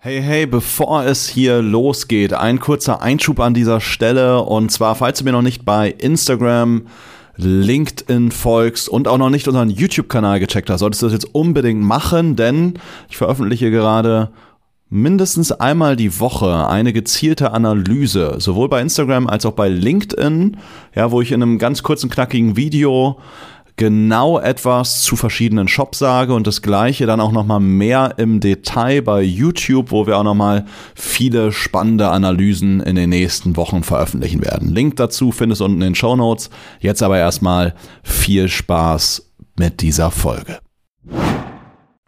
Hey, hey, bevor es hier losgeht, ein kurzer Einschub an dieser Stelle. Und zwar, falls du mir noch nicht bei Instagram, LinkedIn folgst und auch noch nicht unseren YouTube-Kanal gecheckt hast, solltest du das jetzt unbedingt machen, denn ich veröffentliche gerade mindestens einmal die Woche eine gezielte Analyse, sowohl bei Instagram als auch bei LinkedIn, ja, wo ich in einem ganz kurzen, knackigen Video genau etwas zu verschiedenen Shops sage und das gleiche dann auch nochmal mehr im Detail bei YouTube, wo wir auch nochmal viele spannende Analysen in den nächsten Wochen veröffentlichen werden. Link dazu findest du unten in den Show Notes. Jetzt aber erstmal viel Spaß mit dieser Folge.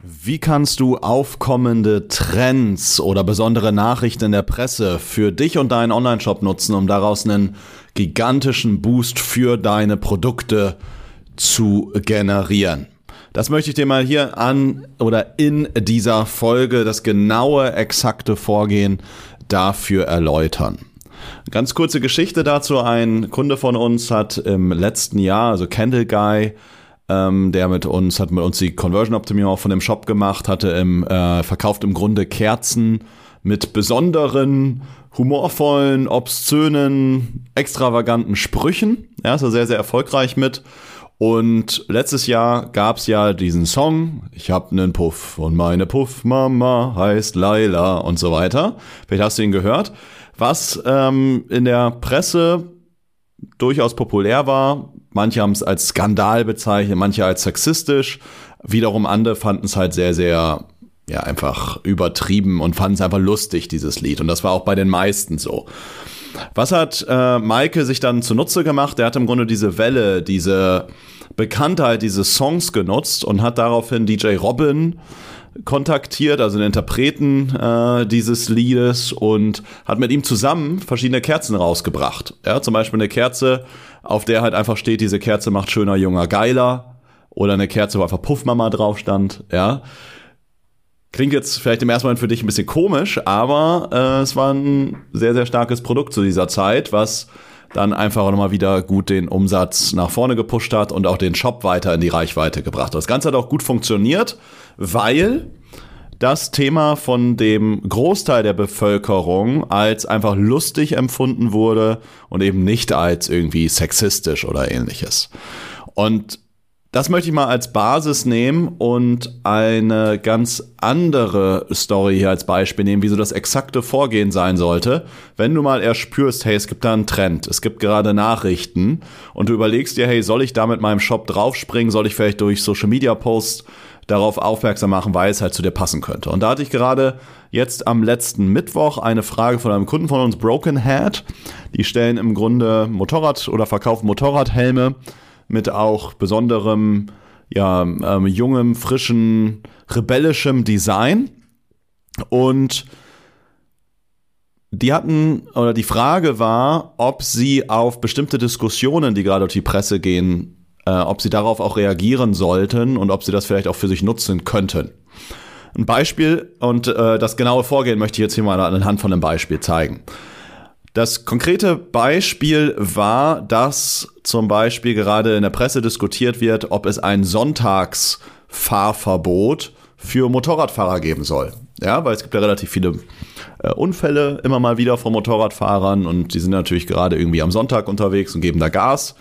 Wie kannst du aufkommende Trends oder besondere Nachrichten in der Presse für dich und deinen Online-Shop nutzen, um daraus einen gigantischen Boost für deine Produkte zu zu generieren. Das möchte ich dir mal hier an oder in dieser Folge das genaue, exakte Vorgehen dafür erläutern. Ganz kurze Geschichte dazu. Ein Kunde von uns hat im letzten Jahr, also Candle Guy, ähm, der mit uns, hat mit uns die Conversion Optimierung von dem Shop gemacht, hatte im, äh, verkauft im Grunde Kerzen mit besonderen, humorvollen, obszönen, extravaganten Sprüchen. Ja, ist er sehr, sehr erfolgreich mit. Und letztes Jahr gab's ja diesen Song, ich hab nen Puff und meine Puffmama heißt Laila und so weiter. Vielleicht hast du ihn gehört. Was ähm, in der Presse durchaus populär war. Manche haben es als Skandal bezeichnet, manche als sexistisch. Wiederum andere fanden es halt sehr, sehr, ja, einfach übertrieben und fanden es einfach lustig, dieses Lied. Und das war auch bei den meisten so. Was hat äh, Maike sich dann zunutze gemacht? Er hat im Grunde diese Welle, diese Bekanntheit dieses Songs genutzt und hat daraufhin DJ Robin kontaktiert, also den Interpreten äh, dieses Liedes und hat mit ihm zusammen verschiedene Kerzen rausgebracht. Ja, zum Beispiel eine Kerze, auf der halt einfach steht, diese Kerze macht schöner, junger, geiler. Oder eine Kerze, wo einfach Puffmama drauf stand, ja. Klingt jetzt vielleicht im ersten Moment für dich ein bisschen komisch, aber äh, es war ein sehr, sehr starkes Produkt zu dieser Zeit, was dann einfach nochmal wieder gut den Umsatz nach vorne gepusht hat und auch den Shop weiter in die Reichweite gebracht hat. Das Ganze hat auch gut funktioniert, weil das Thema von dem Großteil der Bevölkerung als einfach lustig empfunden wurde und eben nicht als irgendwie sexistisch oder ähnliches. Und das möchte ich mal als Basis nehmen und eine ganz andere Story hier als Beispiel nehmen, wie so das exakte Vorgehen sein sollte. Wenn du mal erspürst, hey, es gibt da einen Trend, es gibt gerade Nachrichten und du überlegst dir, hey, soll ich da mit meinem Shop draufspringen, soll ich vielleicht durch Social Media Posts darauf aufmerksam machen, weil es halt zu dir passen könnte. Und da hatte ich gerade jetzt am letzten Mittwoch eine Frage von einem Kunden von uns, Broken Head. Die stellen im Grunde Motorrad oder verkaufen Motorradhelme mit auch besonderem, ja, ähm, jungem, frischen, rebellischem Design. Und die hatten, oder die Frage war, ob sie auf bestimmte Diskussionen, die gerade durch die Presse gehen, äh, ob sie darauf auch reagieren sollten und ob sie das vielleicht auch für sich nutzen könnten. Ein Beispiel und äh, das genaue Vorgehen möchte ich jetzt hier mal anhand von einem Beispiel zeigen. Das konkrete Beispiel war, dass zum Beispiel gerade in der Presse diskutiert wird, ob es ein Sonntagsfahrverbot für Motorradfahrer geben soll. Ja, weil es gibt ja relativ viele äh, Unfälle immer mal wieder von Motorradfahrern und die sind natürlich gerade irgendwie am Sonntag unterwegs und geben da Gas.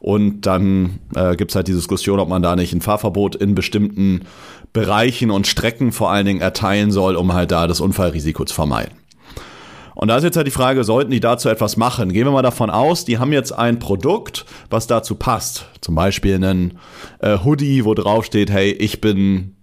Und dann äh, gibt es halt die Diskussion, ob man da nicht ein Fahrverbot in bestimmten Bereichen und Strecken vor allen Dingen erteilen soll, um halt da das Unfallrisiko zu vermeiden. Und da ist jetzt halt die Frage, sollten die dazu etwas machen? Gehen wir mal davon aus, die haben jetzt ein Produkt, was dazu passt. Zum Beispiel einen äh, Hoodie, wo drauf steht, hey, ich bin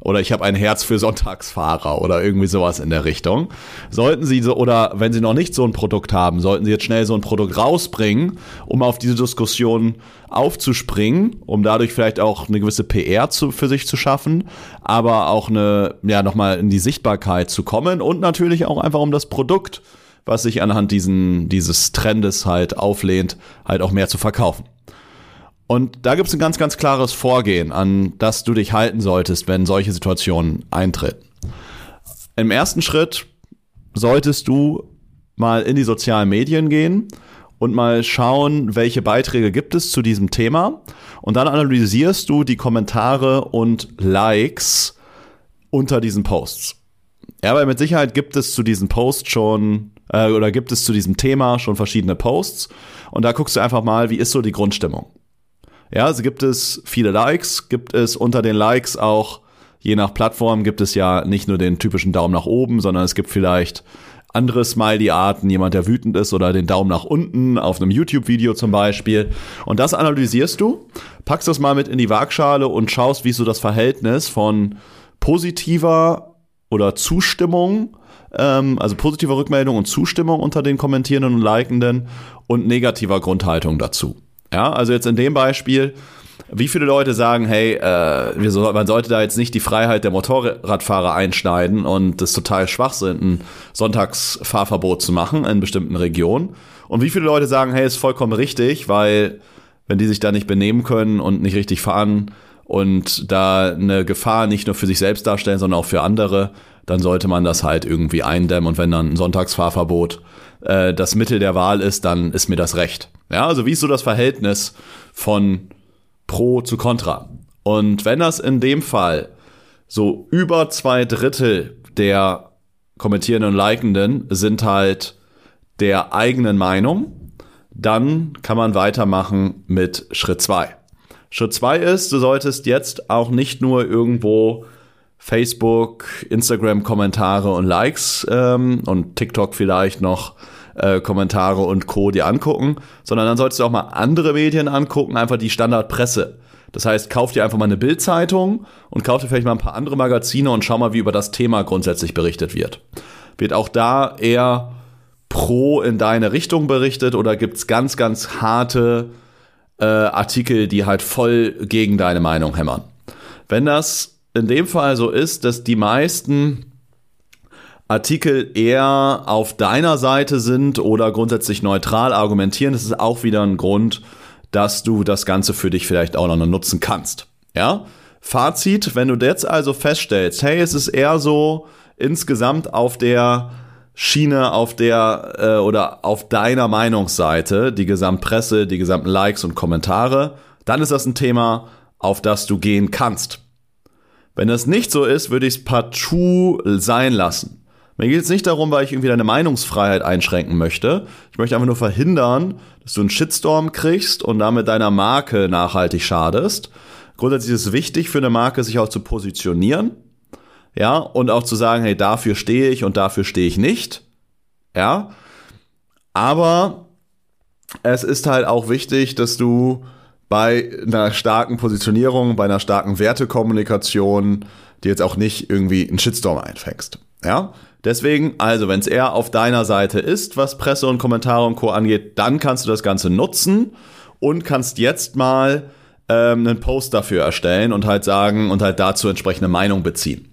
oder ich habe ein Herz für Sonntagsfahrer oder irgendwie sowas in der Richtung. Sollten Sie so, oder wenn Sie noch nicht so ein Produkt haben, sollten Sie jetzt schnell so ein Produkt rausbringen, um auf diese Diskussion aufzuspringen, um dadurch vielleicht auch eine gewisse PR zu, für sich zu schaffen, aber auch eine, ja, nochmal in die Sichtbarkeit zu kommen und natürlich auch einfach um das Produkt was sich anhand diesen, dieses Trendes halt auflehnt, halt auch mehr zu verkaufen. Und da gibt es ein ganz, ganz klares Vorgehen, an das du dich halten solltest, wenn solche Situationen eintreten. Im ersten Schritt solltest du mal in die sozialen Medien gehen und mal schauen, welche Beiträge gibt es zu diesem Thema. Und dann analysierst du die Kommentare und Likes unter diesen Posts. Ja, weil mit Sicherheit gibt es zu diesem Post schon äh, oder gibt es zu diesem Thema schon verschiedene Posts. Und da guckst du einfach mal, wie ist so die Grundstimmung. Ja, also gibt es viele Likes, gibt es unter den Likes auch, je nach Plattform, gibt es ja nicht nur den typischen Daumen nach oben, sondern es gibt vielleicht andere Smiley-Arten, jemand, der wütend ist oder den Daumen nach unten auf einem YouTube-Video zum Beispiel. Und das analysierst du, packst das mal mit in die Waagschale und schaust, wie so das Verhältnis von positiver oder Zustimmung, ähm, also positiver Rückmeldung und Zustimmung unter den Kommentierenden und Likenden und negativer Grundhaltung dazu. Ja, also jetzt in dem Beispiel, wie viele Leute sagen, hey, äh, so, man sollte da jetzt nicht die Freiheit der Motorradfahrer einschneiden und das total Schwachsinn, ein Sonntagsfahrverbot zu machen in bestimmten Regionen. Und wie viele Leute sagen, hey, ist vollkommen richtig, weil wenn die sich da nicht benehmen können und nicht richtig fahren und da eine Gefahr nicht nur für sich selbst darstellen, sondern auch für andere, dann sollte man das halt irgendwie eindämmen. Und wenn dann ein Sonntagsfahrverbot äh, das Mittel der Wahl ist, dann ist mir das recht. Ja, also wie ist so das Verhältnis von Pro zu Contra? Und wenn das in dem Fall so über zwei Drittel der Kommentierenden und Likenden sind halt der eigenen Meinung, dann kann man weitermachen mit Schritt zwei. Schritt zwei ist, du solltest jetzt auch nicht nur irgendwo Facebook, Instagram-Kommentare und Likes ähm, und TikTok vielleicht noch äh, Kommentare und Co. dir angucken, sondern dann solltest du auch mal andere Medien angucken, einfach die Standardpresse. Das heißt, kauf dir einfach mal eine Bildzeitung und kauf dir vielleicht mal ein paar andere Magazine und schau mal, wie über das Thema grundsätzlich berichtet wird. Wird auch da eher pro in deine Richtung berichtet oder gibt's ganz, ganz harte äh, Artikel, die halt voll gegen deine Meinung hämmern? Wenn das in dem Fall so ist, dass die meisten Artikel eher auf deiner Seite sind oder grundsätzlich neutral argumentieren, das ist auch wieder ein Grund, dass du das Ganze für dich vielleicht auch noch nutzen kannst. Ja? Fazit, wenn du jetzt also feststellst, hey, es ist eher so insgesamt auf der Schiene, auf der äh, oder auf deiner Meinungsseite, die Gesamtpresse, die gesamten Likes und Kommentare, dann ist das ein Thema, auf das du gehen kannst. Wenn das nicht so ist, würde ich es partout sein lassen. Mir geht es nicht darum, weil ich irgendwie deine Meinungsfreiheit einschränken möchte. Ich möchte einfach nur verhindern, dass du einen Shitstorm kriegst und damit deiner Marke nachhaltig schadest. Grundsätzlich ist es wichtig für eine Marke, sich auch zu positionieren. Ja, und auch zu sagen, hey, dafür stehe ich und dafür stehe ich nicht. Ja. Aber es ist halt auch wichtig, dass du bei einer starken Positionierung, bei einer starken Wertekommunikation, die jetzt auch nicht irgendwie einen Shitstorm einfängst. Ja, Deswegen, also wenn es eher auf deiner Seite ist, was Presse und Kommentare und Co. angeht, dann kannst du das Ganze nutzen und kannst jetzt mal ähm, einen Post dafür erstellen und halt sagen und halt dazu entsprechende Meinung beziehen.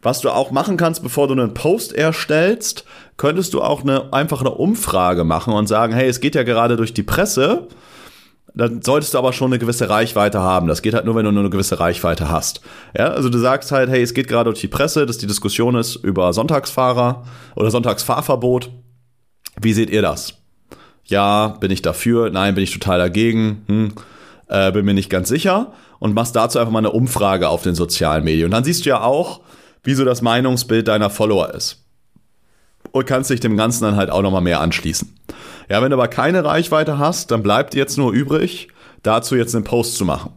Was du auch machen kannst, bevor du einen Post erstellst, könntest du auch eine, einfach eine Umfrage machen und sagen, hey, es geht ja gerade durch die Presse dann solltest du aber schon eine gewisse Reichweite haben. Das geht halt nur, wenn du nur eine gewisse Reichweite hast. Ja, also du sagst halt, hey, es geht gerade durch die Presse, dass die Diskussion ist über Sonntagsfahrer oder Sonntagsfahrverbot. Wie seht ihr das? Ja, bin ich dafür? Nein, bin ich total dagegen? Hm, äh, bin mir nicht ganz sicher. Und machst dazu einfach mal eine Umfrage auf den sozialen Medien. Und dann siehst du ja auch, wie so das Meinungsbild deiner Follower ist. Und kannst dich dem Ganzen dann halt auch nochmal mehr anschließen. Ja, wenn du aber keine Reichweite hast, dann bleibt jetzt nur übrig, dazu jetzt einen Post zu machen.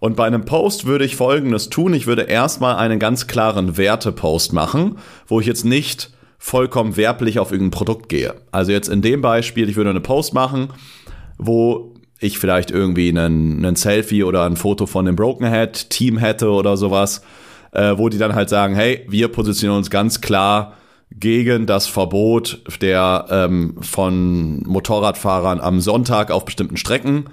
Und bei einem Post würde ich Folgendes tun. Ich würde erstmal einen ganz klaren Wertepost machen, wo ich jetzt nicht vollkommen werblich auf irgendein Produkt gehe. Also jetzt in dem Beispiel, ich würde einen Post machen, wo ich vielleicht irgendwie einen, einen Selfie oder ein Foto von dem Broken Head Team hätte oder sowas, äh, wo die dann halt sagen, hey, wir positionieren uns ganz klar gegen das Verbot der ähm, von Motorradfahrern am Sonntag auf bestimmten Strecken.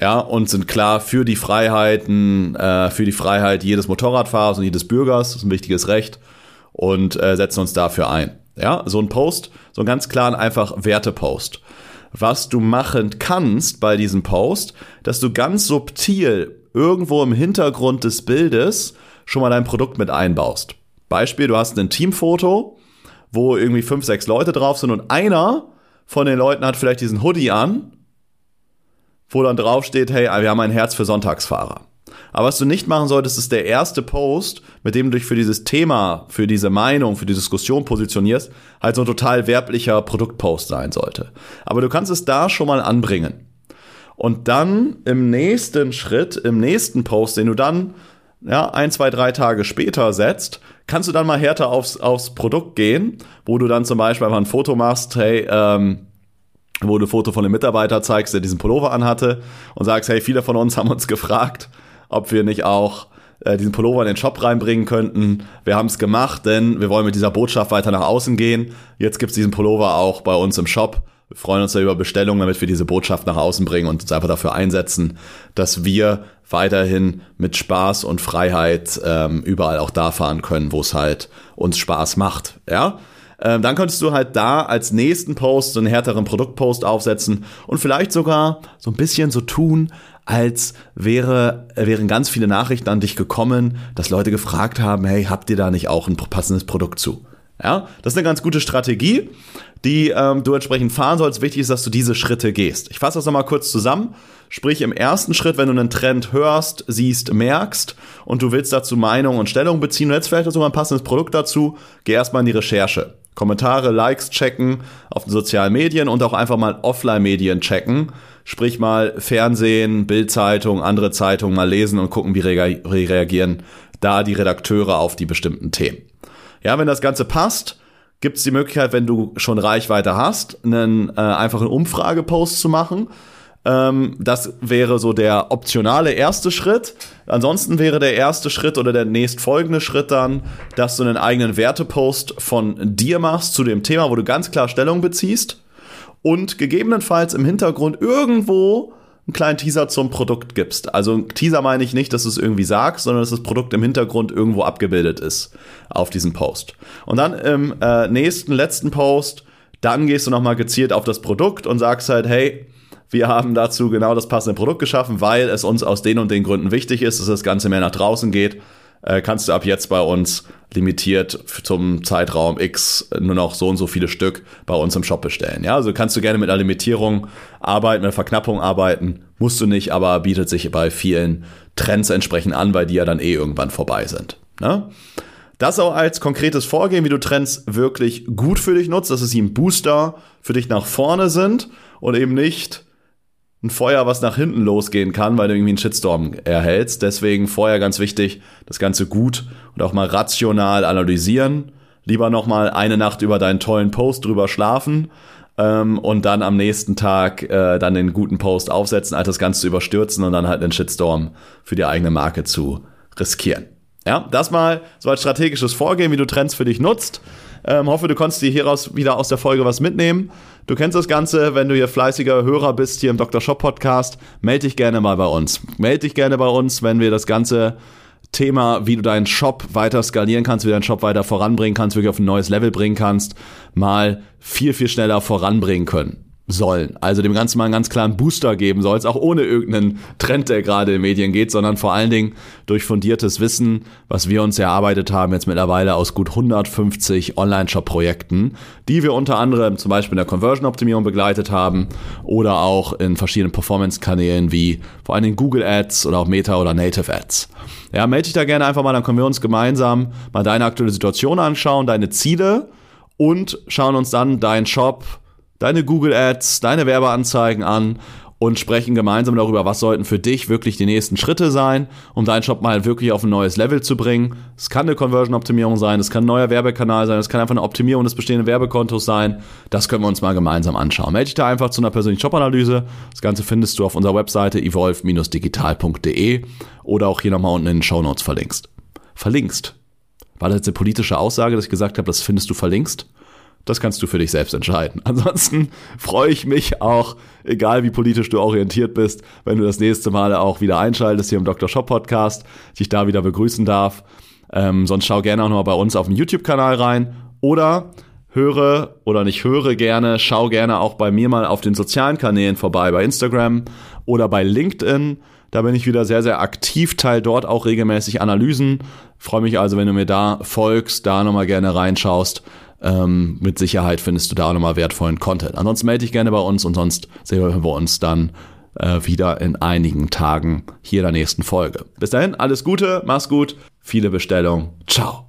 Ja, und sind klar für die Freiheiten, äh, für die Freiheit jedes Motorradfahrers und jedes Bürgers, das ist ein wichtiges Recht, und äh, setzen uns dafür ein. Ja, so ein Post, so einen ganz klaren, einfach Wertepost. Was du machen kannst bei diesem Post, dass du ganz subtil irgendwo im Hintergrund des Bildes schon mal dein Produkt mit einbaust. Beispiel, du hast ein Teamfoto, wo irgendwie fünf, sechs Leute drauf sind und einer von den Leuten hat vielleicht diesen Hoodie an, wo dann drauf steht, hey, wir haben ein Herz für Sonntagsfahrer. Aber was du nicht machen solltest, ist der erste Post, mit dem du dich für dieses Thema, für diese Meinung, für die Diskussion positionierst, halt so ein total werblicher Produktpost sein sollte. Aber du kannst es da schon mal anbringen. Und dann im nächsten Schritt, im nächsten Post, den du dann ja, ein, zwei, drei Tage später setzt, kannst du dann mal härter aufs, aufs Produkt gehen, wo du dann zum Beispiel einfach ein Foto machst, hey, ähm, wo du ein Foto von einem Mitarbeiter zeigst, der diesen Pullover anhatte und sagst, hey, viele von uns haben uns gefragt, ob wir nicht auch äh, diesen Pullover in den Shop reinbringen könnten. Wir haben es gemacht, denn wir wollen mit dieser Botschaft weiter nach außen gehen. Jetzt gibt es diesen Pullover auch bei uns im Shop. Wir freuen uns da über Bestellungen, damit wir diese Botschaft nach außen bringen und uns einfach dafür einsetzen, dass wir weiterhin mit Spaß und Freiheit ähm, überall auch da fahren können, wo es halt uns Spaß macht. Ja, ähm, dann könntest du halt da als nächsten Post so einen härteren Produktpost aufsetzen und vielleicht sogar so ein bisschen so tun, als wäre, wären ganz viele Nachrichten an dich gekommen, dass Leute gefragt haben, hey, habt ihr da nicht auch ein passendes Produkt zu? Ja, das ist eine ganz gute Strategie, die ähm, du entsprechend fahren sollst. Wichtig ist, dass du diese Schritte gehst. Ich fasse das nochmal kurz zusammen. Sprich, im ersten Schritt, wenn du einen Trend hörst, siehst, merkst und du willst dazu Meinung und Stellung beziehen und jetzt vielleicht sogar ein passendes Produkt dazu, geh erstmal in die Recherche. Kommentare, Likes checken auf den sozialen Medien und auch einfach mal Offline-Medien checken. Sprich mal Fernsehen, Bildzeitung, andere Zeitungen mal lesen und gucken, wie reagieren da die Redakteure auf die bestimmten Themen. Ja, wenn das Ganze passt, gibt es die Möglichkeit, wenn du schon Reichweite hast, einen äh, einfachen Umfragepost zu machen. Ähm, das wäre so der optionale erste Schritt. Ansonsten wäre der erste Schritt oder der nächstfolgende Schritt dann, dass du einen eigenen Wertepost von dir machst zu dem Thema, wo du ganz klar Stellung beziehst und gegebenenfalls im Hintergrund irgendwo einen kleinen Teaser zum Produkt gibst. Also Teaser meine ich nicht, dass du es irgendwie sagst, sondern dass das Produkt im Hintergrund irgendwo abgebildet ist auf diesem Post. Und dann im äh, nächsten, letzten Post, dann gehst du nochmal gezielt auf das Produkt und sagst halt, hey, wir haben dazu genau das passende Produkt geschaffen, weil es uns aus den und den Gründen wichtig ist, dass das Ganze mehr nach draußen geht. Äh, kannst du ab jetzt bei uns limitiert zum Zeitraum X nur noch so und so viele Stück bei uns im Shop bestellen. Ja, also kannst du gerne mit einer Limitierung arbeiten, mit einer Verknappung arbeiten. Musst du nicht, aber bietet sich bei vielen Trends entsprechend an, weil die ja dann eh irgendwann vorbei sind. Ne? Das auch als konkretes Vorgehen, wie du Trends wirklich gut für dich nutzt, dass es sie ein Booster für dich nach vorne sind und eben nicht ein Feuer, was nach hinten losgehen kann, weil du irgendwie einen Shitstorm erhältst. Deswegen vorher ganz wichtig, das Ganze gut und auch mal rational analysieren. Lieber noch mal eine Nacht über deinen tollen Post drüber schlafen ähm, und dann am nächsten Tag äh, dann den guten Post aufsetzen, als das Ganze zu überstürzen und dann halt einen Shitstorm für die eigene Marke zu riskieren. Ja, das mal so als strategisches Vorgehen, wie du Trends für dich nutzt. Ähm, hoffe, du konntest dir hieraus wieder aus der Folge was mitnehmen. Du kennst das Ganze, wenn du hier fleißiger Hörer bist hier im Dr. Shop Podcast, melde dich gerne mal bei uns. Melde dich gerne bei uns, wenn wir das ganze Thema, wie du deinen Shop weiter skalieren kannst, wie du deinen Shop weiter voranbringen kannst, wirklich auf ein neues Level bringen kannst, mal viel, viel schneller voranbringen können sollen. Also dem Ganzen mal einen ganz klaren Booster geben soll, auch ohne irgendeinen Trend, der gerade in Medien geht, sondern vor allen Dingen durch fundiertes Wissen, was wir uns erarbeitet haben, jetzt mittlerweile aus gut 150 Online-Shop-Projekten, die wir unter anderem zum Beispiel in der Conversion-Optimierung begleitet haben oder auch in verschiedenen Performance-Kanälen wie vor allen Dingen Google Ads oder auch Meta oder Native Ads. Ja, melde dich da gerne einfach mal, dann können wir uns gemeinsam mal deine aktuelle Situation anschauen, deine Ziele und schauen uns dann deinen Shop deine Google Ads, deine Werbeanzeigen an und sprechen gemeinsam darüber, was sollten für dich wirklich die nächsten Schritte sein, um deinen Shop mal wirklich auf ein neues Level zu bringen. Es kann eine Conversion-Optimierung sein, es kann ein neuer Werbekanal sein, es kann einfach eine Optimierung des bestehenden Werbekontos sein. Das können wir uns mal gemeinsam anschauen. Melde dich da einfach zu einer persönlichen Shop-Analyse. Das Ganze findest du auf unserer Webseite evolve-digital.de oder auch hier nochmal unten in den Show Notes verlinkst. Verlinkst. War das jetzt eine politische Aussage, dass ich gesagt habe, das findest du verlinkst? Das kannst du für dich selbst entscheiden. Ansonsten freue ich mich auch, egal wie politisch du orientiert bist, wenn du das nächste Mal auch wieder einschaltest hier im Dr. Shop Podcast, dich da wieder begrüßen darf. Ähm, sonst schau gerne auch noch bei uns auf dem YouTube-Kanal rein oder höre oder nicht höre gerne, schau gerne auch bei mir mal auf den sozialen Kanälen vorbei, bei Instagram oder bei LinkedIn. Da bin ich wieder sehr, sehr aktiv, teile dort auch regelmäßig Analysen. Freue mich also, wenn du mir da folgst, da nochmal gerne reinschaust. Ähm, mit Sicherheit findest du da auch nochmal wertvollen Content. Ansonsten melde dich gerne bei uns und sonst sehen wir uns dann äh, wieder in einigen Tagen hier in der nächsten Folge. Bis dahin, alles Gute, mach's gut, viele Bestellungen. Ciao.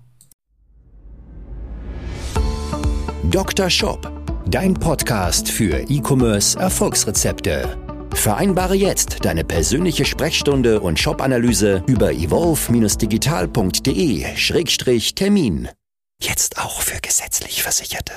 Dr. Shop, dein Podcast für E-Commerce Erfolgsrezepte. Vereinbare jetzt deine persönliche Sprechstunde und Shop-Analyse über evolve-digital.de-termin. Jetzt auch für gesetzlich Versicherte.